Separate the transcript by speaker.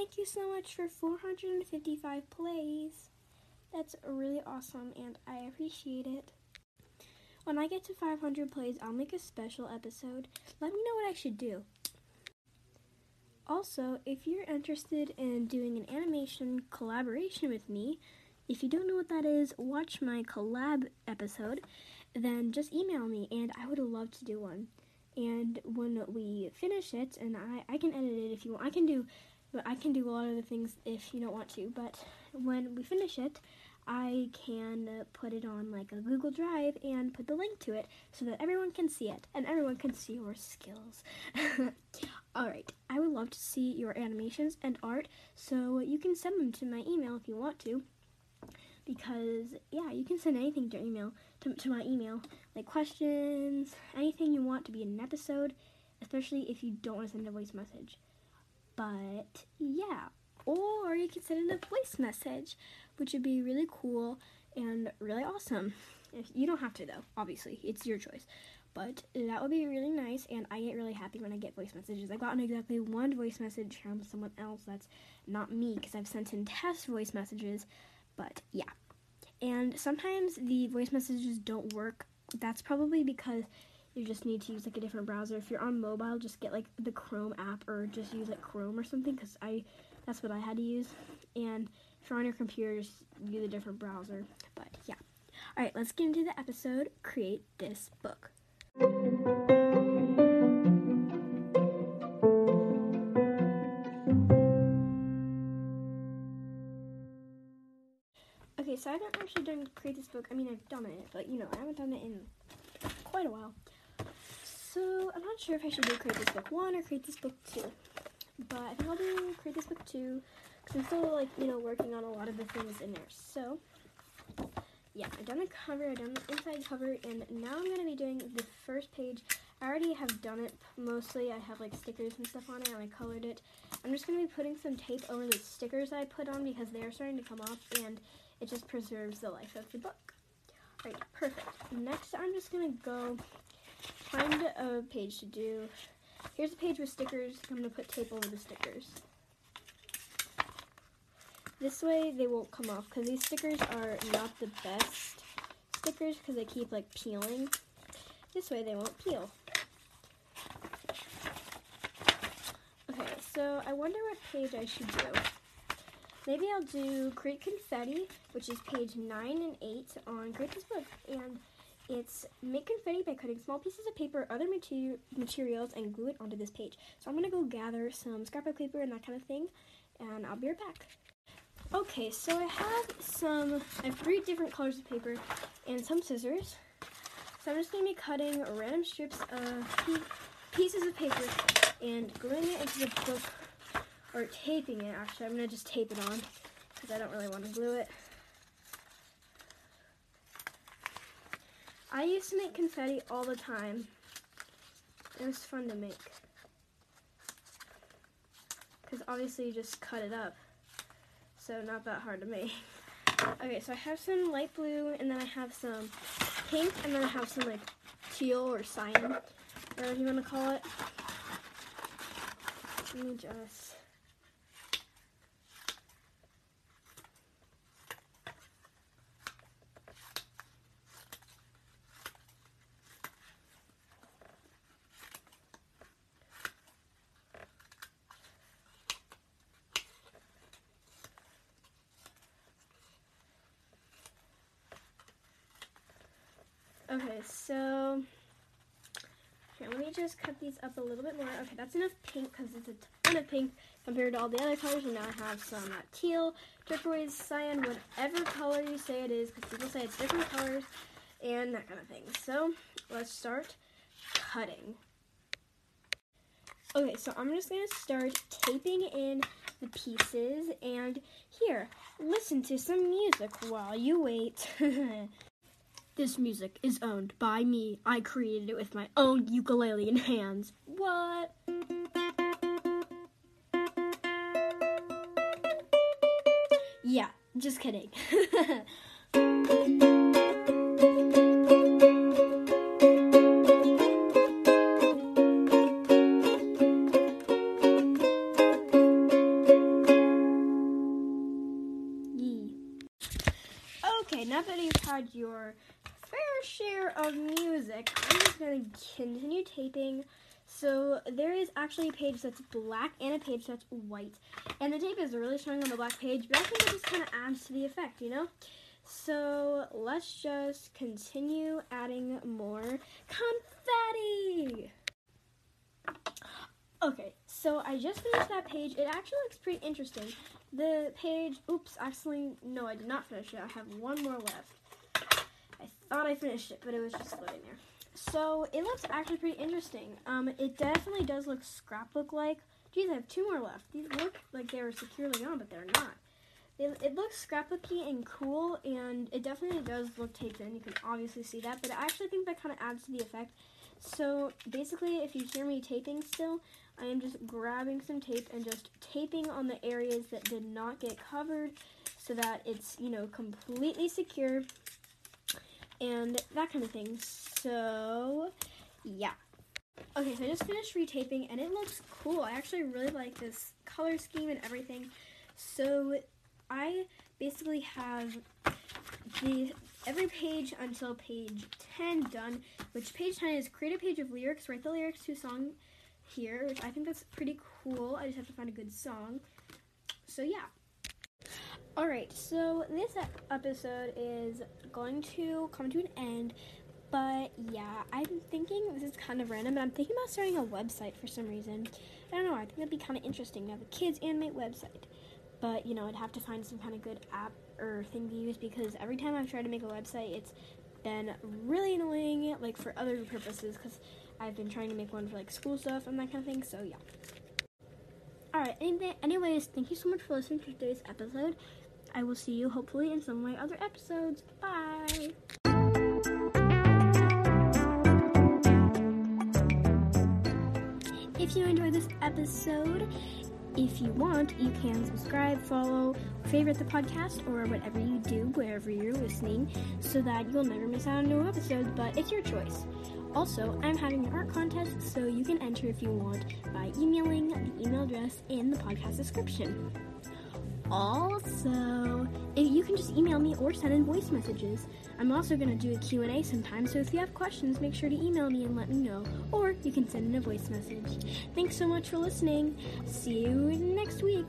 Speaker 1: thank you so much for 455 plays. That's really awesome and I appreciate it. When I get to 500 plays, I'll make a special episode. Let me know what I should do. Also, if you're interested in doing an animation collaboration with me, if you don't know what that is, watch my collab episode, then just email me and I would love to do one. And when we finish it, and I, I can edit it if you want, I can do, but I can do a lot of the things if you don't want to. But when we finish it, I can put it on like a Google Drive and put the link to it so that everyone can see it and everyone can see your skills. Alright, I would love to see your animations and art, so you can send them to my email if you want to. Because, yeah, you can send anything to email to, to my email, like questions, anything you want to be in an episode, especially if you don't want to send a voice message. But, yeah, or you can send in a voice message, which would be really cool and really awesome. If you don't have to though, obviously, it's your choice. But that would be really nice, and I get really happy when I get voice messages. I've gotten exactly one voice message from someone else that's not me, because I've sent in test voice messages. But yeah. And sometimes the voice messages don't work. That's probably because you just need to use like a different browser. If you're on mobile, just get like the Chrome app or just use like Chrome or something because I that's what I had to use. And if you're on your computer, just use a different browser. But yeah. All right, let's get into the episode. Create this book. Okay, so I haven't actually done create this book. I mean, I've done it, but you know, I haven't done it in quite a while. So I'm not sure if I should do create this book one or create this book two. But I think I'll do create this book two because I'm still like you know working on a lot of the things in there. So yeah, I've done the cover, I've done the inside cover, and now I'm gonna be doing the first page. I already have done it mostly. I have like stickers and stuff on it, and I colored it. I'm just gonna be putting some tape over the stickers I put on because they're starting to come off, and it just preserves the life of the book. Alright, perfect. Next, I'm just gonna go find a page to do. Here's a page with stickers. I'm gonna put tape over the stickers. This way they won't come off because these stickers are not the best stickers because they keep like peeling. This way they won't peel. Okay, so I wonder what page I should do. Maybe I'll do Create Confetti, which is page 9 and 8 on This Book. And it's make confetti by cutting small pieces of paper or other materi materials and glue it onto this page. So I'm going to go gather some scrapbook paper and that kind of thing, and I'll be right back. Okay, so I have some, I have three different colors of paper and some scissors. So I'm just going to be cutting random strips of pieces of paper and gluing it into the book, or taping it actually. I'm going to just tape it on because I don't really want to glue it. I used to make confetti all the time. It was fun to make. Because obviously you just cut it up so not that hard to make. Okay, so I have some light blue, and then I have some pink, and then I have some like teal or cyan, whatever you want to call it. Let me just Okay, so here, let me just cut these up a little bit more. Okay, that's enough pink because it's a ton of pink compared to all the other colors. And now I have some uh, teal, turquoise, cyan, whatever color you say it is, because people say it's different colors and that kind of thing. So let's start cutting. Okay, so I'm just going to start taping in the pieces. And here, listen to some music while you wait. This music is owned by me. I created it with my own ukulele and hands. What? Yeah, just kidding. I'm just to continue taping. So there is actually a page that's black and a page that's white. And the tape is really strong on the black page, but I think it just kind of adds to the effect, you know? So let's just continue adding more confetti. Okay, so I just finished that page. It actually looks pretty interesting. The page, oops, actually, no, I did not finish it. I have one more left. Thought I finished it, but it was just loading there. So it looks actually pretty interesting. Um, it definitely does look scrapbook like. Geez, I have two more left. These look like they were securely on, but they're not. It, it looks scrapbooky and cool, and it definitely does look taped in. You can obviously see that, but I actually think that kind of adds to the effect. So basically, if you hear me taping still, I am just grabbing some tape and just taping on the areas that did not get covered so that it's, you know, completely secure and that kind of thing. So, yeah. Okay, so I just finished retaping and it looks cool. I actually really like this color scheme and everything. So, I basically have the every page until page 10 done, which page 10 is create a page of lyrics, write the lyrics to a song here, which I think that's pretty cool. I just have to find a good song. So yeah. Alright, so this episode is going to come to an end, but yeah, I'm thinking this is kind of random, but I'm thinking about starting a website for some reason. I don't know, I think that'd be kind of interesting to have a kids animate website. But you know, I'd have to find some kind of good app or thing to use because every time I've tried to make a website, it's been really annoying, like for other purposes, because I've been trying to make one for like school stuff and that kind of thing. So yeah. All right. Anyways, thank you so much for listening to today's episode. I will see you hopefully in some of my other episodes. Bye. If you enjoyed this episode, if you want, you can subscribe, follow, favorite the podcast, or whatever you do wherever you're listening so that you'll never miss out on new episodes, but it's your choice. Also, I'm having an art contest, so you can enter if you want by emailing the email address in the podcast description. Also, you can just email me or send in voice messages. I'm also going to do a Q&A sometime, so if you have questions, make sure to email me and let me know, or you can send in a voice message. Thanks so much for listening. See you next week.